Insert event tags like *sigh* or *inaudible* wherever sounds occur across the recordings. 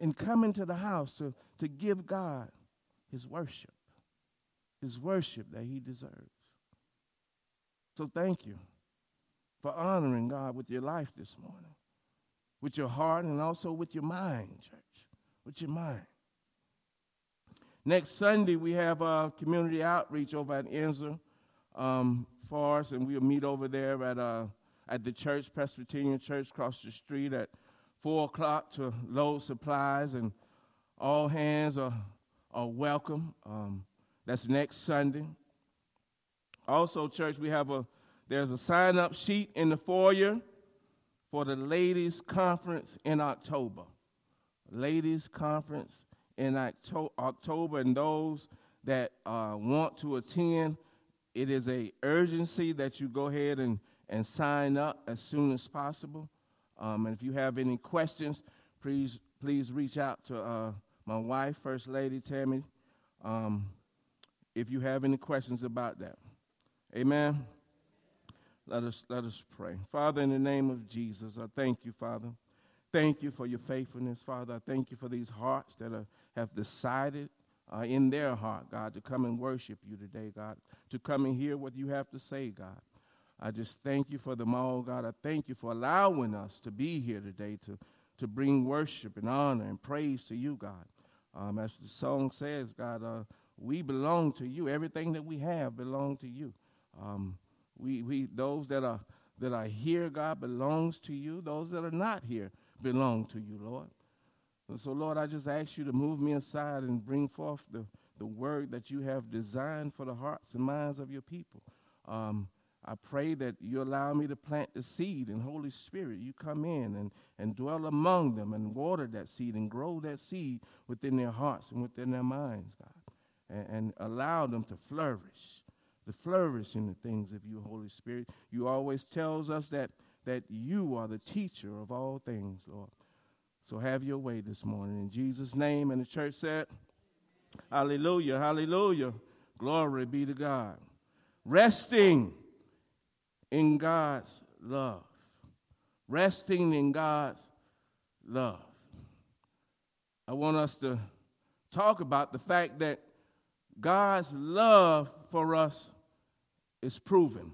and come into the house to, to give God his worship, his worship that he deserves. So thank you for honoring God with your life this morning, with your heart and also with your mind, church, with your mind. Next Sunday, we have a community outreach over at Enzer um, for us, and we'll meet over there at, uh, at the church, Presbyterian Church, across the street at 4 o'clock to load supplies, and all hands are, are welcome. Um, that's next Sunday. Also, church, we have a there's a sign up sheet in the foyer for the ladies' conference in October. Ladies' conference in October, and those that uh, want to attend, it is a urgency that you go ahead and, and sign up as soon as possible. Um, and if you have any questions, please please reach out to uh, my wife, First Lady Tammy, um, if you have any questions about that. Amen. Let us, let us pray. Father, in the name of Jesus, I thank you, Father. Thank you for your faithfulness, Father. I thank you for these hearts that are, have decided uh, in their heart, God, to come and worship you today, God, to come and hear what you have to say, God. I just thank you for them all, God. I thank you for allowing us to be here today to, to bring worship and honor and praise to you, God. Um, as the song says, God, uh, we belong to you. Everything that we have belongs to you. Um, we, we, those that are, that are here, God, belongs to you. Those that are not here belong to you, Lord. So, Lord, I just ask you to move me aside and bring forth the, the word that you have designed for the hearts and minds of your people. Um, I pray that you allow me to plant the seed, and Holy Spirit, you come in and, and dwell among them and water that seed and grow that seed within their hearts and within their minds, God, and, and allow them to flourish to flourish in the things of you, Holy Spirit. You always tells us that, that you are the teacher of all things, Lord. So have your way this morning. In Jesus' name, and the church said, Hallelujah, hallelujah. Glory be to God. Resting in God's love. Resting in God's love. I want us to talk about the fact that God's love for us is proven.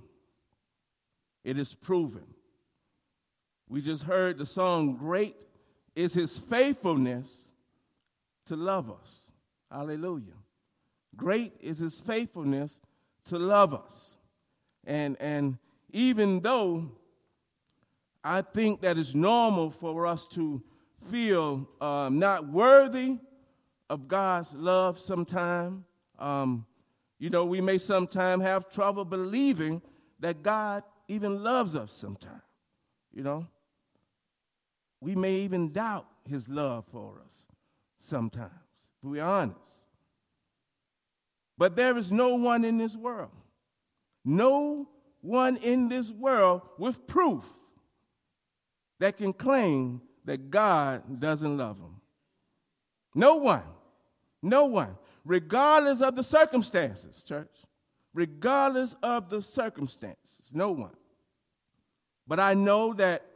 It is proven. We just heard the song, Great is His faithfulness to love us. Hallelujah. Great is His faithfulness to love us. And, and even though I think that it's normal for us to feel um, not worthy of God's love sometime, um, you know, we may sometimes have trouble believing that God even loves us sometimes. You know, we may even doubt his love for us sometimes, if we're honest. But there is no one in this world, no one in this world with proof that can claim that God doesn't love them. No one. No one regardless of the circumstances, church. Regardless of the circumstances. No one. But I know that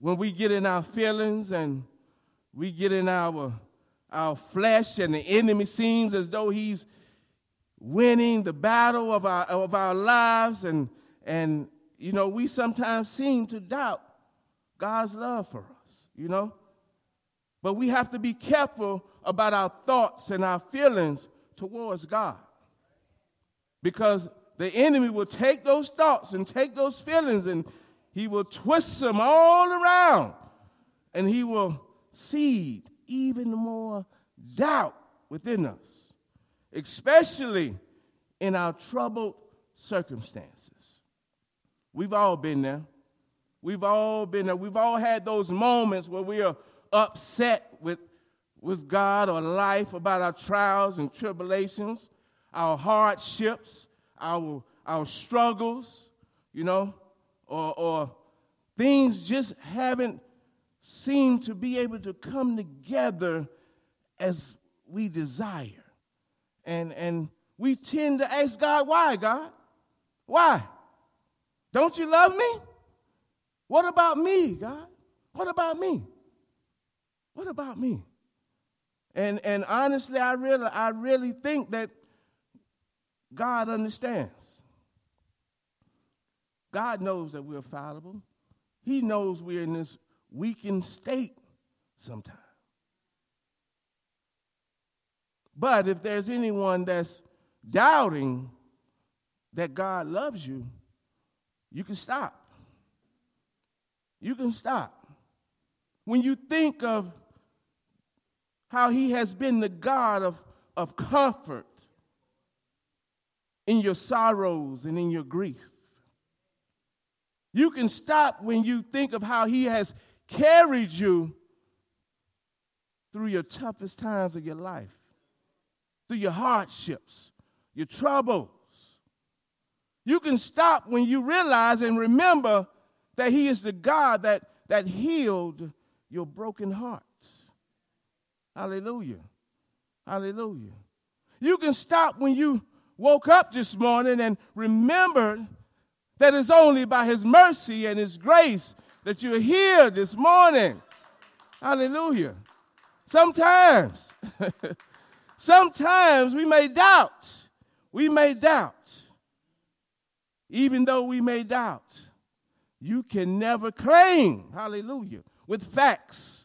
when we get in our feelings and we get in our, our flesh and the enemy seems as though he's winning the battle of our, of our lives and, and, you know, we sometimes seem to doubt God's love for us, you know? But we have to be careful about our thoughts and our feelings towards God. Because the enemy will take those thoughts and take those feelings and he will twist them all around and he will seed even more doubt within us, especially in our troubled circumstances. We've all been there. We've all been there. We've all had those moments where we are upset with with God or life about our trials and tribulations, our hardships, our, our struggles, you know, or, or things just haven't seemed to be able to come together as we desire. And, and we tend to ask God, why, God? Why? Don't you love me? What about me, God? What about me? What about me? And, and honestly, I really, I really think that God understands. God knows that we're fallible. He knows we're in this weakened state sometimes. But if there's anyone that's doubting that God loves you, you can stop. You can stop. When you think of how He has been the God of, of comfort in your sorrows and in your grief, you can stop when you think of how He has carried you through your toughest times of your life, through your hardships, your troubles. You can stop when you realize and remember that He is the God that, that healed your broken hearts. Hallelujah. Hallelujah. You can stop when you woke up this morning and remembered that it's only by His mercy and His grace that you're here this morning. Hallelujah. Sometimes, *laughs* sometimes we may doubt. We may doubt. Even though we may doubt, you can never claim, hallelujah, with facts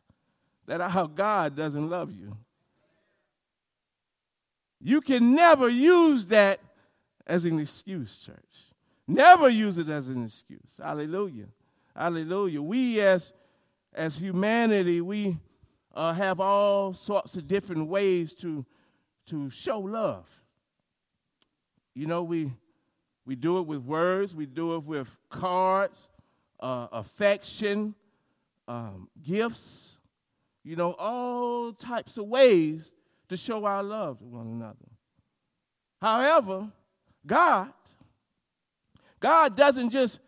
that our God doesn't love you. You can never use that as an excuse, church. Never use it as an excuse. Hallelujah. Hallelujah. We as as humanity, we uh, have all sorts of different ways to to show love. You know, we we do it with words, we do it with cards, uh, affection, um, gifts. You know, all types of ways to show our love to one another. However, God God doesn't just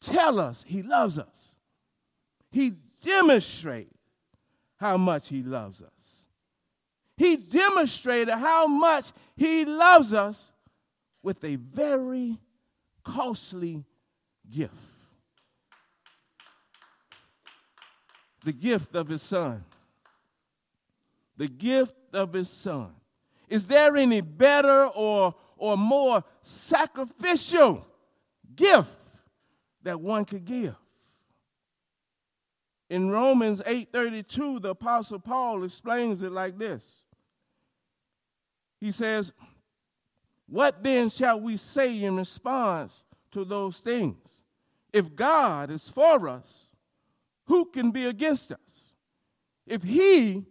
tell us he loves us. He demonstrates how much he loves us. He demonstrated how much he loves us with a very costly gift. The gift of his son. The gift of his son. Is there any better or, or more sacrificial gift that one could give. In Romans 8:32, the apostle Paul explains it like this. He says, "What then shall we say in response to those things? If God is for us, who can be against us? If he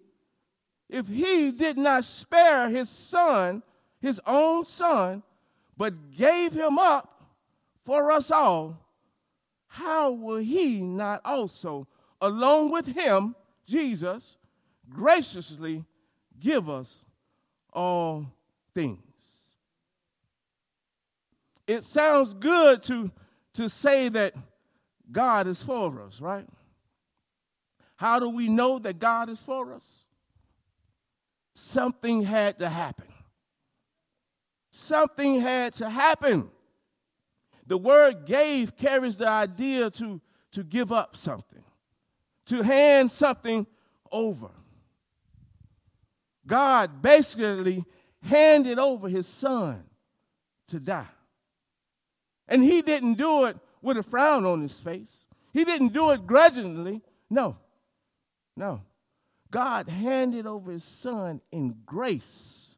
if he did not spare his son, his own son, but gave him up for us all, how will he not also, along with him, Jesus, graciously give us all things? It sounds good to, to say that God is for us, right? How do we know that God is for us? Something had to happen. Something had to happen. The word gave carries the idea to, to give up something, to hand something over. God basically handed over his son to die. And he didn't do it with a frown on his face. He didn't do it grudgingly. No, no. God handed over his son in grace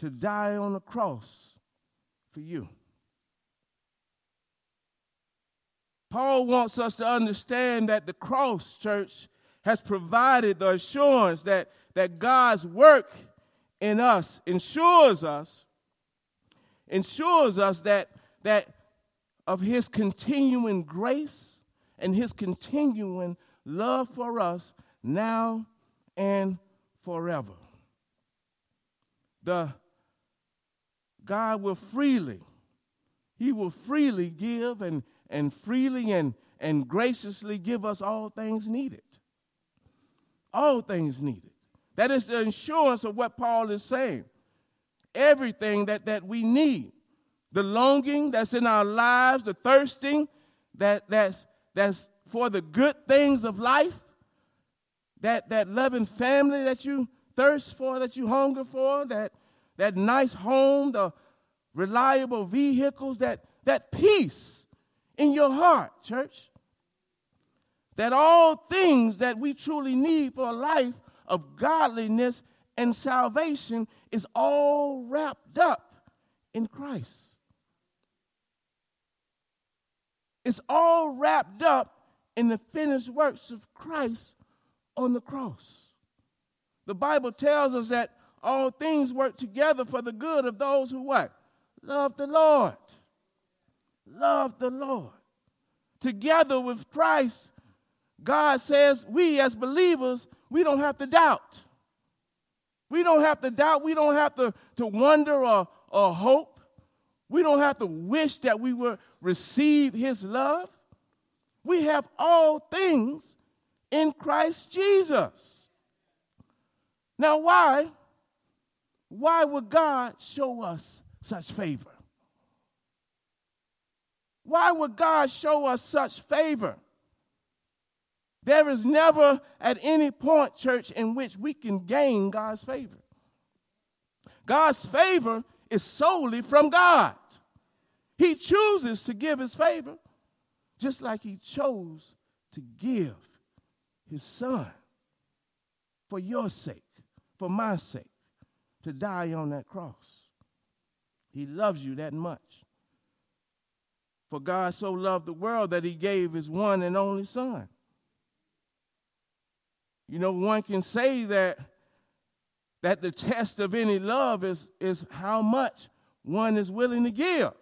to die on the cross for you. Paul wants us to understand that the cross, church, has provided the assurance that, that God's work in us ensures us, ensures us that, that of his continuing grace and his continuing love for us now and forever. The God will freely, he will freely give and and freely and, and graciously give us all things needed. All things needed. That is the assurance of what Paul is saying. Everything that, that we need. The longing that's in our lives, the thirsting that, that's, that's for the good things of life. that, that loving family that you thirst for, that you hunger for, that, that nice home, the reliable vehicles, that, that peace in your heart, church. That all things that we truly need for a life of godliness and salvation is all wrapped up in Christ. It's all wrapped up in the finished works of Christ on the cross. The Bible tells us that all things work together for the good of those who what? Love the Lord. Love the Lord. Together with Christ, God says we as believers, we don't have to doubt. We don't have to doubt. We don't have to, to wonder or, or hope. We don't have to wish that we would receive his love. We have all things in Christ Jesus. Now, why? Why would God show us such favor? Why would God show us such favor? There is never at any point, church, in which we can gain God's favor. God's favor is solely from God. He chooses to give his favor, just like he chose to give his son for your sake, for my sake, to die on that cross. He loves you that much. For God so loved the world that he gave his one and only son. You know, one can say that that the test of any love is, is how much one is willing to give.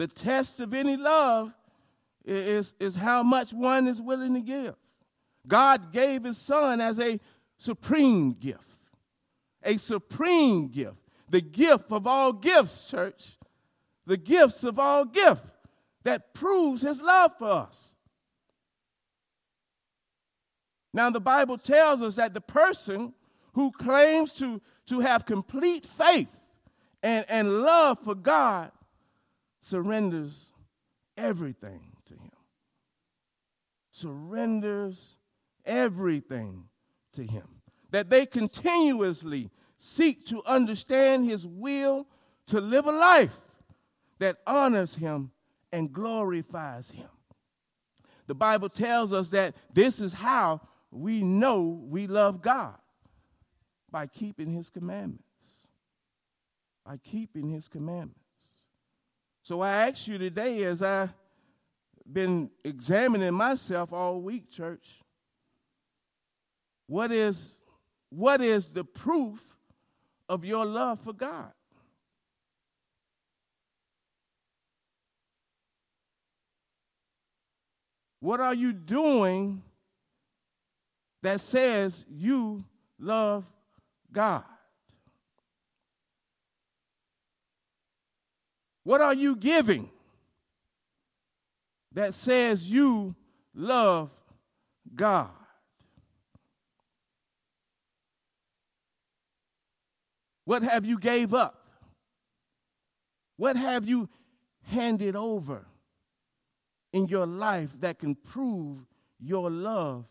The test of any love is, is how much one is willing to give. God gave his son as a supreme gift, a supreme gift, the gift of all gifts, church, the gifts of all gifts that proves his love for us. Now, the Bible tells us that the person who claims to, to have complete faith and, and love for God surrenders everything to Him. Surrenders everything to Him. That they continuously seek to understand His will to live a life that honors Him and glorifies Him. The Bible tells us that this is how we know we love God by keeping his commandments. By keeping his commandments. So I ask you today, as I've been examining myself all week, church, what is, what is the proof of your love for God? What are you doing that says you love God? What are you giving that says you love God? What have you gave up? What have you handed over in your life that can prove your love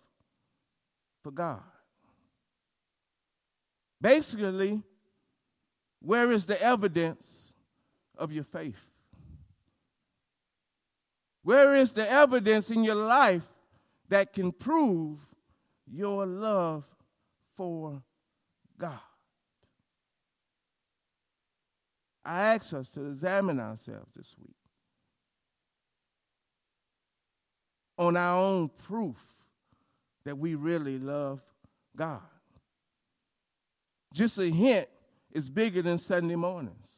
for God. Basically, where is the evidence of your faith? Where is the evidence in your life that can prove your love for God? I ask us to examine ourselves this week on our own proof that we really love God. Just a hint is bigger than Sunday mornings.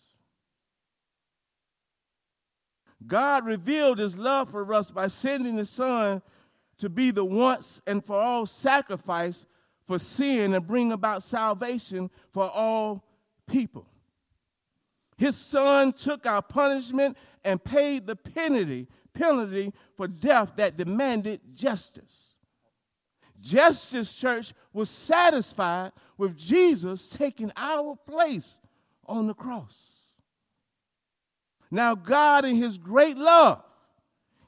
God revealed his love for us by sending his son to be the once and for all sacrifice for sin and bring about salvation for all people. His son took our punishment and paid the penalty, penalty for death that demanded justice. Justice Church was satisfied with Jesus taking our place on the cross. Now, God, in His great love,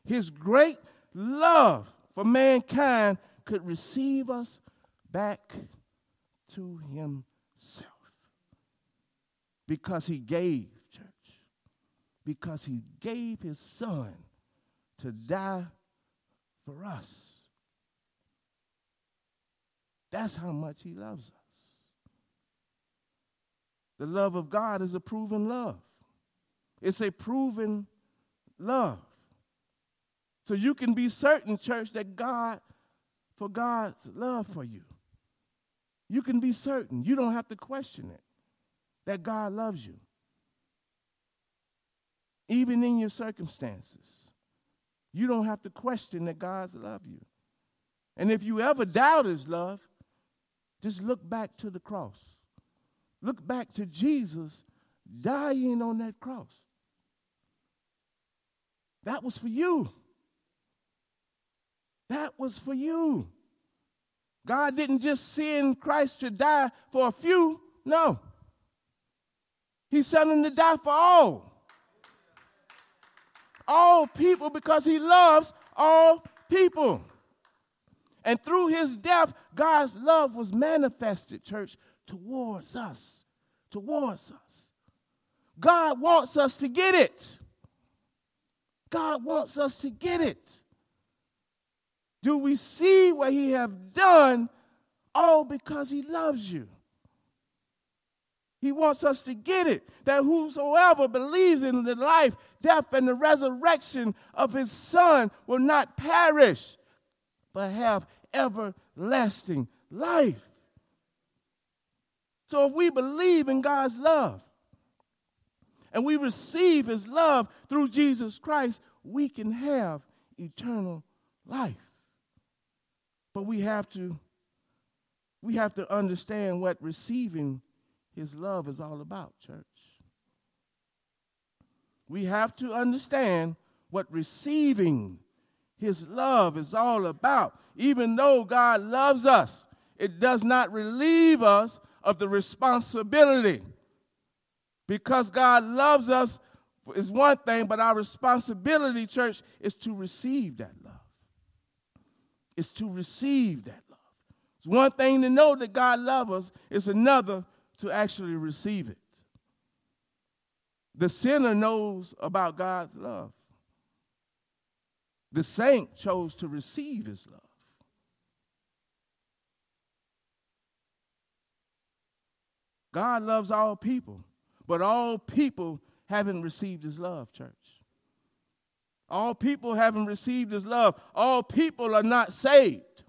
His great love for mankind, could receive us back to himself. Because he gave, church, because he gave his son to die for us. That's how much he loves us. The love of God is a proven love. It's a proven love. So you can be certain, church, that God, for God's love for you, you can be certain. You don't have to question it that God loves you. Even in your circumstances, you don't have to question that God's love you. And if you ever doubt his love, just look back to the cross. Look back to Jesus dying on that cross. That was for you. That was for you. God didn't just send Christ to die for a few. No. He sent him to die for all. All people because he loves all people. And through his death, God's love was manifested, church, towards us. Towards us. God wants us to get it. God wants us to get it. Do we see what he have done all because he loves you? He wants us to get it that whosoever believes in the life, death, and the resurrection of his son will not perish, but have everlasting life. So if we believe in God's love and we receive his love through Jesus Christ, we can have eternal life. But we have to we have to understand what receiving his love is all about, church. We have to understand what receiving his love is all about. Even though God loves us, it does not relieve us of the responsibility. Because God loves us is one thing, but our responsibility, church, is to receive that love is to receive that love. It's one thing to know that God loves us, it's another to actually receive it. The sinner knows about God's love. The saint chose to receive his love. God loves all people, but all people haven't received his love, church. All people haven't received his love. All people are not saved.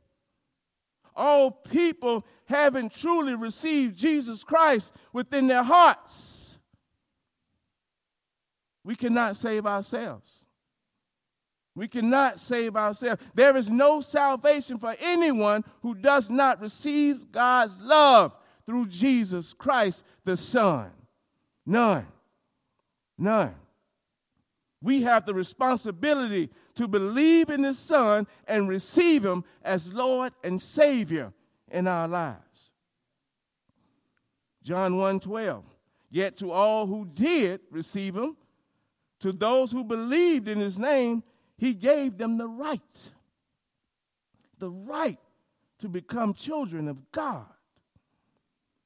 All people haven't truly received Jesus Christ within their hearts. We cannot save ourselves. We cannot save ourselves. There is no salvation for anyone who does not receive God's love through Jesus Christ the Son. None. None we have the responsibility to believe in His Son and receive Him as Lord and Savior in our lives. John 1 12. Yet to all who did receive Him, to those who believed in His name, He gave them the right. The right to become children of God.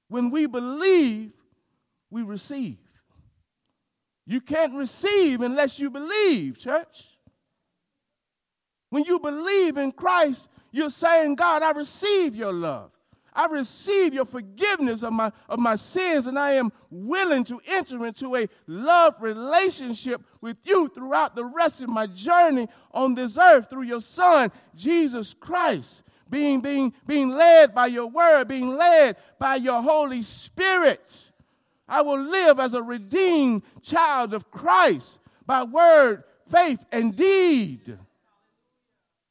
When we believe, we receive. You can't receive unless you believe, church. When you believe in Christ, you're saying, God, I receive your love. I receive your forgiveness of my, of my sins, and I am willing to enter into a love relationship with you throughout the rest of my journey on this earth through your Son, Jesus Christ. Being, being, being led by your word, being led by your Holy Spirit. I will live as a redeemed child of Christ by word, faith, and deed.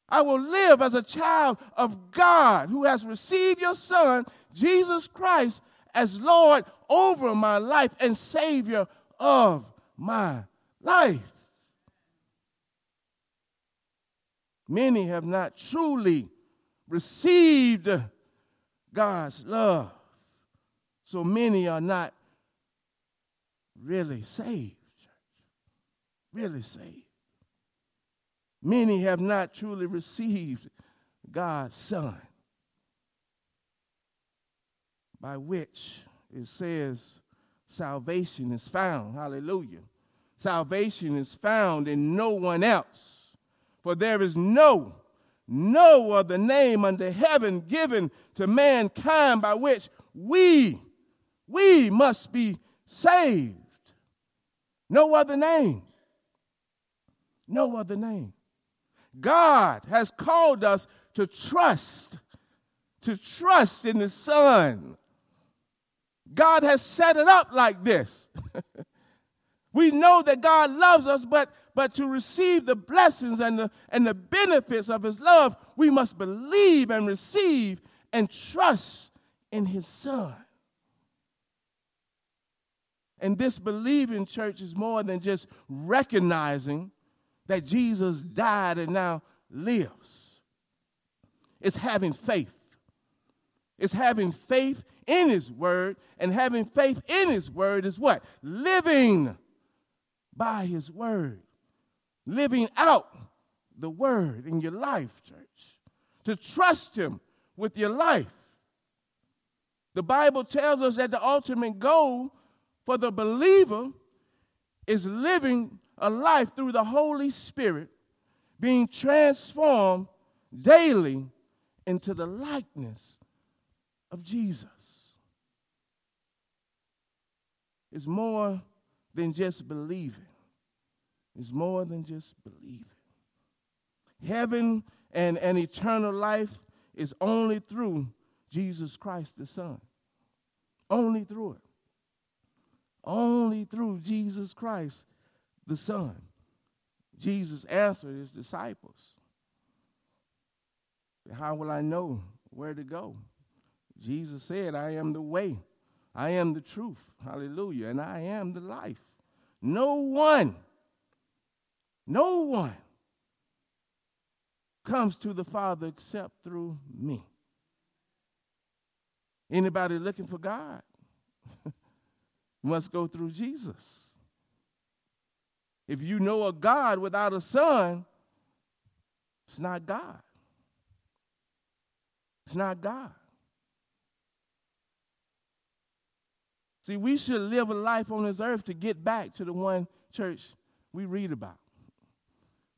I will live as a child of God who has received your Son, Jesus Christ, as Lord over my life and Savior of my life. Many have not truly received God's love, so many are not really saved. Really saved. Many have not truly received God's Son, by which it says salvation is found. Hallelujah. Salvation is found in no one else. For there is no, no other name under heaven given to mankind by which we, we must be saved. No other name. No other name. God has called us to trust, to trust in the Son. God has set it up like this. *laughs* we know that God loves us, but, but to receive the blessings and the, and the benefits of His love, we must believe and receive and trust in His Son. And this believing church is more than just recognizing that Jesus died and now lives. It's having faith. It's having faith in His Word, and having faith in His Word is what? Living by His Word. Living out the Word in your life, church. To trust Him with your life. The Bible tells us that the ultimate goal for the believer is living a life through the Holy Spirit, being transformed daily into the likeness of Jesus. It's more than just believing. It's more than just believing. Heaven and an eternal life is only through Jesus Christ the Son. Only through it. Only through Jesus Christ, the Son. Jesus answered his disciples. How will I know where to go? Jesus said, I am the way, I am the truth, hallelujah, and I am the life. No one, no one comes to the Father except through me. Anybody looking for God? Must go through Jesus. If you know a God without a son, it's not God. It's not God. See, we should live a life on this earth to get back to the one church we read about.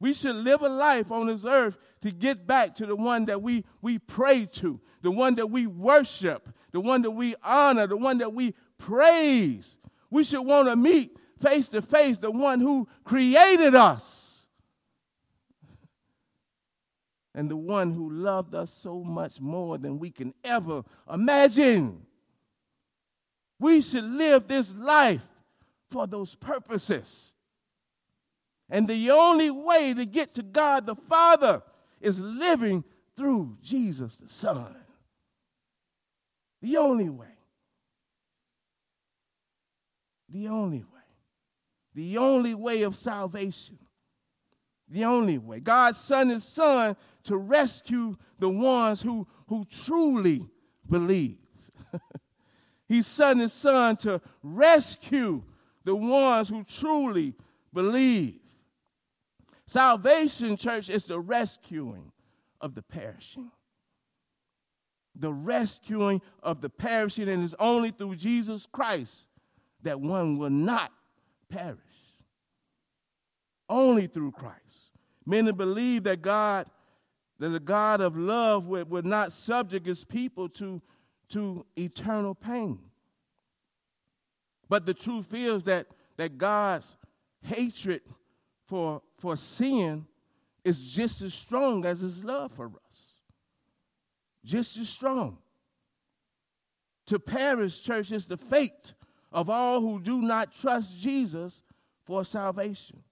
We should live a life on this earth to get back to the one that we, we pray to, the one that we worship, the one that we honor, the one that we praise. We should want to meet face to face the one who created us and the one who loved us so much more than we can ever imagine. We should live this life for those purposes. And the only way to get to God the Father is living through Jesus the Son. The only way. The only way. The only way of salvation. The only way. God sent his son to rescue the ones who, who truly believe. *laughs* he sent his son to rescue the ones who truly believe. Salvation, church, is the rescuing of the perishing. The rescuing of the perishing, and it's only through Jesus Christ that one will not perish. Only through Christ. Many believe that God, that the God of love would, would not subject his people to, to eternal pain. But the truth is that, that God's hatred for, for sin is just as strong as his love for us. Just as strong. To perish, church, is the fate of all who do not trust Jesus for salvation.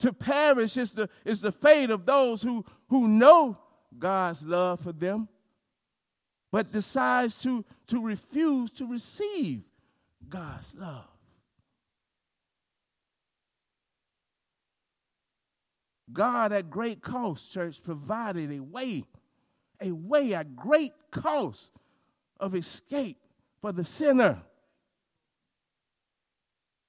To perish is the, is the fate of those who, who know God's love for them, but decides to, to refuse to receive God's love. God at great cost, church, provided a way, a way at great cost of escape for the sinner.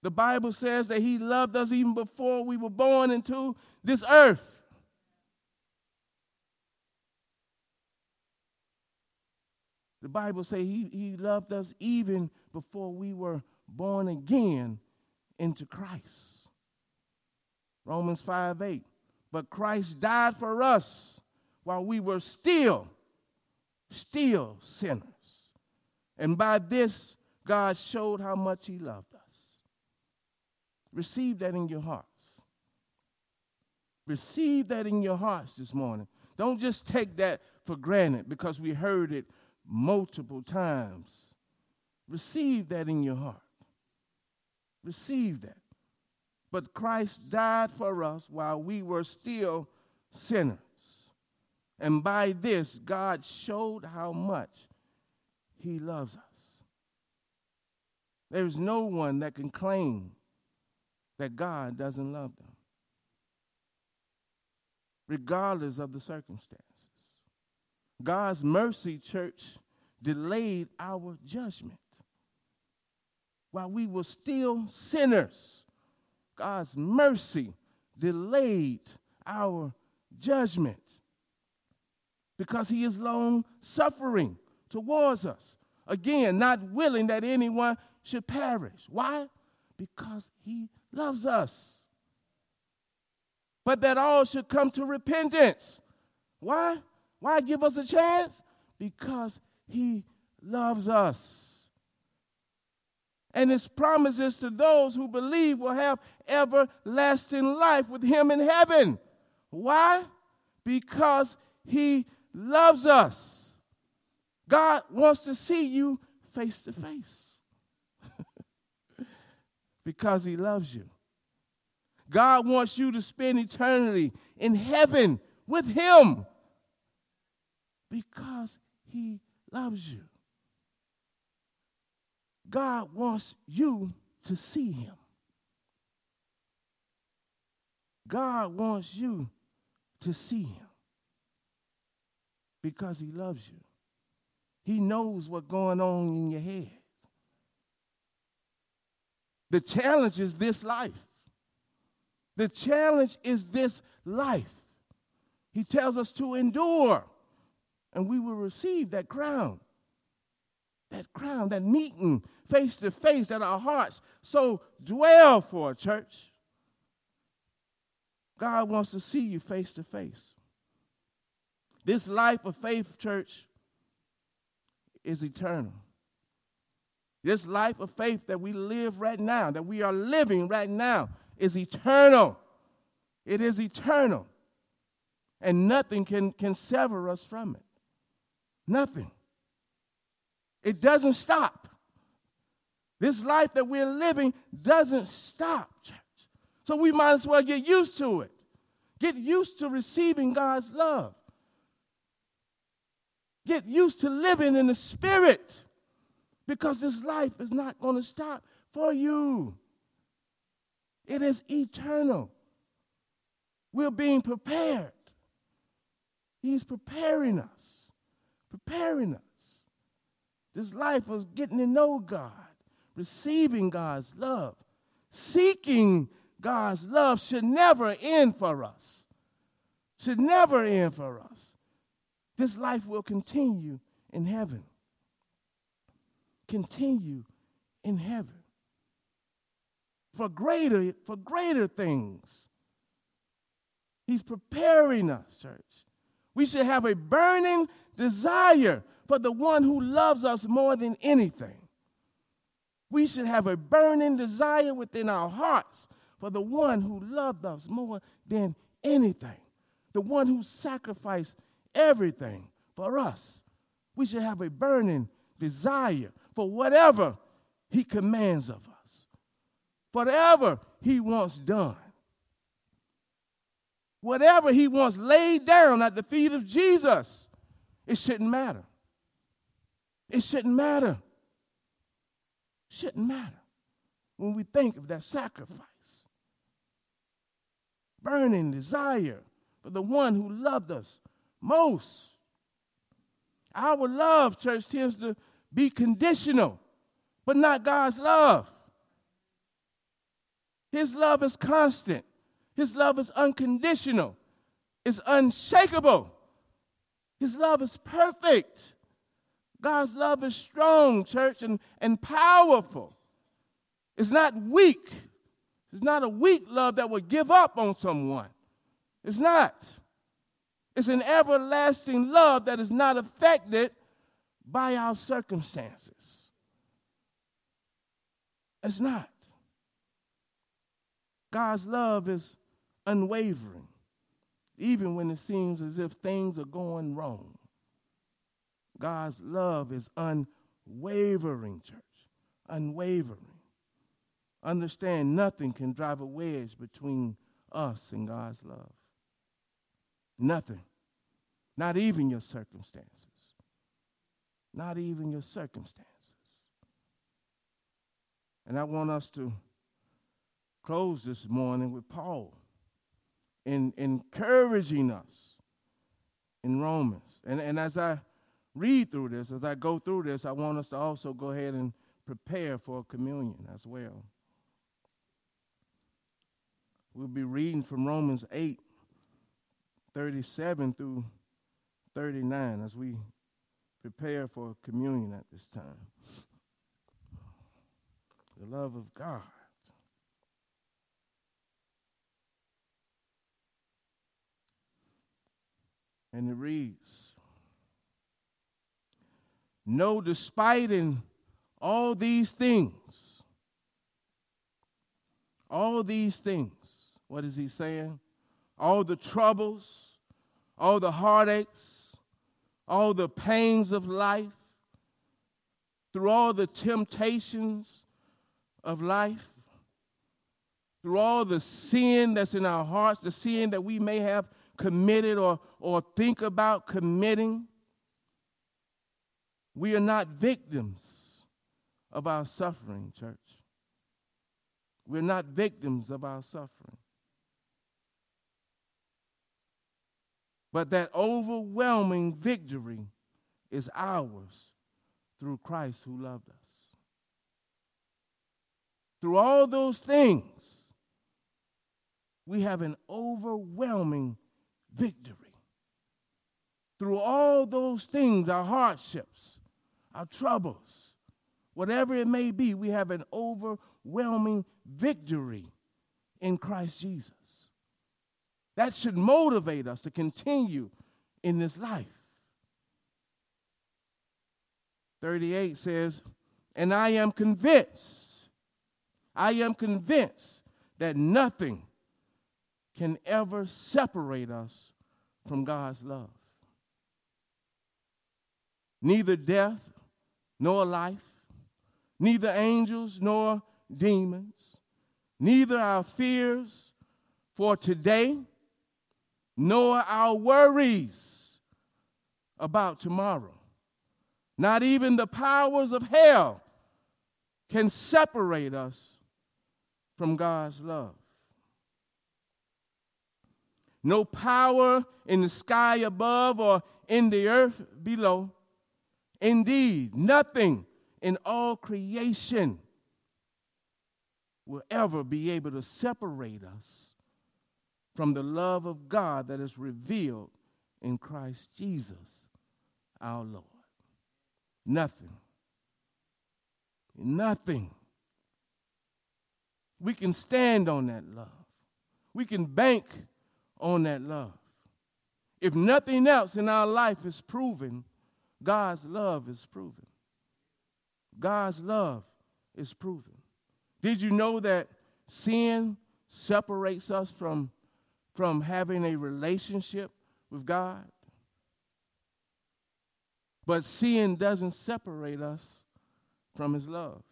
The Bible says that He loved us even before we were born into this earth. The Bible says he, he loved us even before we were born again into Christ. Romans 5 8. But Christ died for us while we were still, still sinners. And by this, God showed how much He loved us. Receive that in your hearts. Receive that in your hearts this morning. Don't just take that for granted because we heard it multiple times. Receive that in your heart. Receive that. But Christ died for us while we were still sinners. And by this, God showed how much He loves us. There's no one that can claim that God doesn't love them, regardless of the circumstances. God's mercy, church, delayed our judgment. While we were still sinners, God's mercy delayed our judgment because he is long suffering towards us. Again, not willing that anyone should perish. Why? Because he loves us. But that all should come to repentance. Why? Why give us a chance? Because he loves us. And his promises to those who believe will have everlasting life with him in heaven. Why? Because he loves us. God wants to see you face to face because he loves you. God wants you to spend eternity in heaven with him because he loves you. God wants you to see him. God wants you to see him because he loves you. He knows what's going on in your head. The challenge is this life. The challenge is this life. He tells us to endure, and we will receive that crown. That crown, that meeting face to face that our hearts so dwell for, a church. God wants to see you face to face. This life of faith, church, is eternal. This life of faith that we live right now, that we are living right now, is eternal. It is eternal. And nothing can, can sever us from it. Nothing. It doesn't stop. This life that we're living doesn't stop, church. So we might as well get used to it. Get used to receiving God's love. Get used to living in the Spirit because this life is not going to stop for you. It is eternal. We're being prepared. He's preparing us, preparing us. This life of getting to know God, receiving God's love, seeking God's love should never end for us. Should never end for us. This life will continue in heaven. Continue in heaven. For greater, for greater things. He's preparing us, church. We should have a burning desire for the one who loves us more than anything. We should have a burning desire within our hearts for the one who loved us more than anything, the one who sacrificed everything for us. We should have a burning desire for whatever He commands of us, whatever He wants done, whatever He wants laid down at the feet of Jesus. It shouldn't matter. It shouldn't matter. Shouldn't matter when we think of that sacrifice. Burning desire for the one who loved us most. Our love, church, tends to be conditional, but not God's love. His love is constant, His love is unconditional, it's unshakable. His love is perfect. God's love is strong, church, and, and powerful. It's not weak. It's not a weak love that will give up on someone. It's not. It's an everlasting love that is not affected by our circumstances. It's not. God's love is unwavering, even when it seems as if things are going wrong. God's love is unwavering, church. Unwavering. Understand nothing can drive a wedge between us and God's love. Nothing. Not even your circumstances. Not even your circumstances. And I want us to close this morning with Paul in encouraging us in Romans. And, and as I read through this, as I go through this, I want us to also go ahead and prepare for communion as well. We'll be reading from Romans 8, 37 through 39 as we prepare for communion at this time. The love of God. And it reads no, despite in all these things, all these things, what is he saying? All the troubles, all the heartaches, all the pains of life, through all the temptations of life, through all the sin that's in our hearts, the sin that we may have committed or, or think about committing, we are not victims of our suffering, church. We're not victims of our suffering. But that overwhelming victory is ours through Christ who loved us. Through all those things, we have an overwhelming victory. Through all those things, our hardships, our troubles, whatever it may be, we have an overwhelming victory in Christ Jesus. That should motivate us to continue in this life. 38 says, And I am convinced, I am convinced that nothing can ever separate us from God's love. Neither death, nor life, neither angels nor demons, neither our fears for today, nor our worries about tomorrow. Not even the powers of hell can separate us from God's love. No power in the sky above or in the earth below Indeed, nothing in all creation will ever be able to separate us from the love of God that is revealed in Christ Jesus our Lord. Nothing. Nothing. We can stand on that love. We can bank on that love. If nothing else in our life is proven, God's love is proven. God's love is proven. Did you know that sin separates us from, from having a relationship with God? But sin doesn't separate us from His love.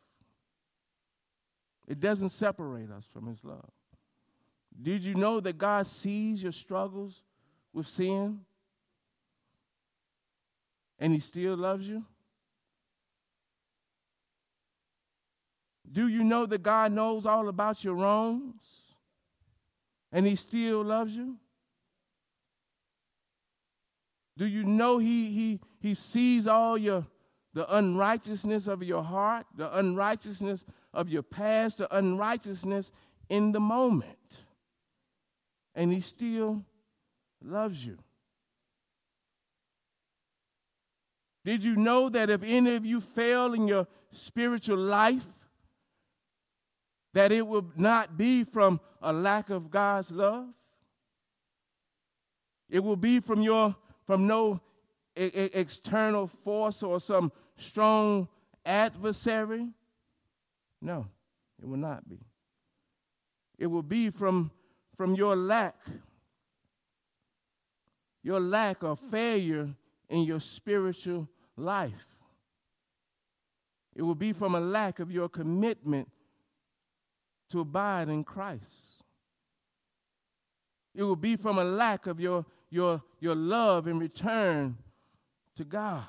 It doesn't separate us from His love. Did you know that God sees your struggles with sin? and he still loves you? Do you know that God knows all about your wrongs and he still loves you? Do you know he, he, he sees all your the unrighteousness of your heart, the unrighteousness of your past, the unrighteousness in the moment? And he still loves you. Did you know that if any of you fail in your spiritual life, that it will not be from a lack of God's love? It will be from your from no e- external force or some strong adversary. No, it will not be. It will be from from your lack your lack of failure in your spiritual life. It will be from a lack of your commitment to abide in Christ. It will be from a lack of your, your, your love in return to God.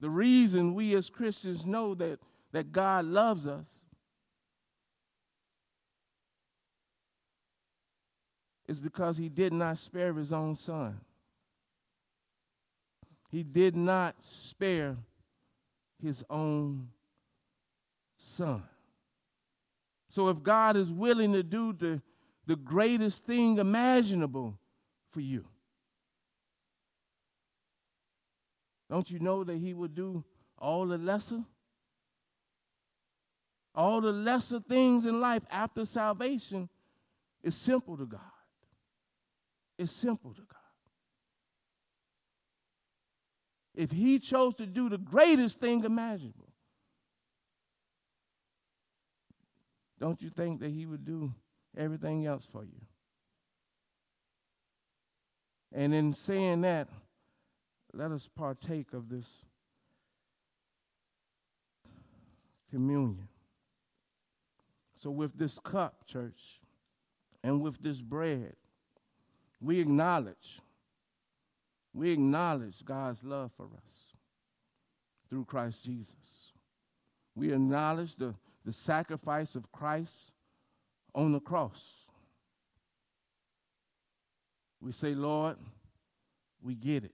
The reason we as Christians know that, that God loves us is because he did not spare his own son. He did not spare his own son. So if God is willing to do the, the greatest thing imaginable for you, don't you know that he will do all the lesser? All the lesser things in life after salvation is simple to God. It's simple to God. If He chose to do the greatest thing imaginable, don't you think that He would do everything else for you? And in saying that, let us partake of this communion. So, with this cup, church, and with this bread, we acknowledge, we acknowledge God's love for us through Christ Jesus. We acknowledge the, the sacrifice of Christ on the cross. We say, Lord, we get it.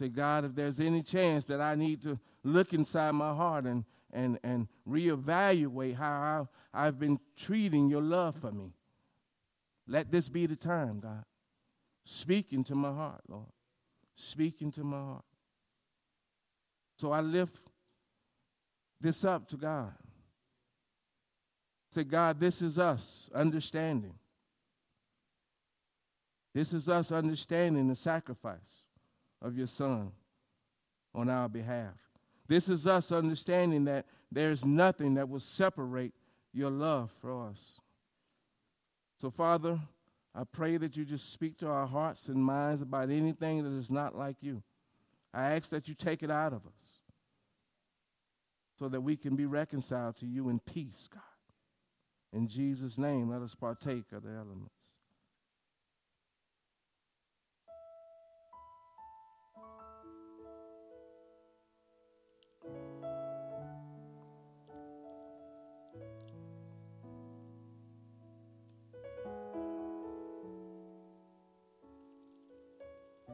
Say, God, if there's any chance that I need to look inside my heart and, and, and reevaluate how I, I've been treating your love for me, let this be the time, God. Speak into my heart, Lord. Speak into my heart. So I lift this up to God. Say, God, this is us understanding. This is us understanding the sacrifice of your Son on our behalf. This is us understanding that there's nothing that will separate your love for us. So, Father, I pray that you just speak to our hearts and minds about anything that is not like you. I ask that you take it out of us so that we can be reconciled to you in peace, God. In Jesus' name, let us partake of the element.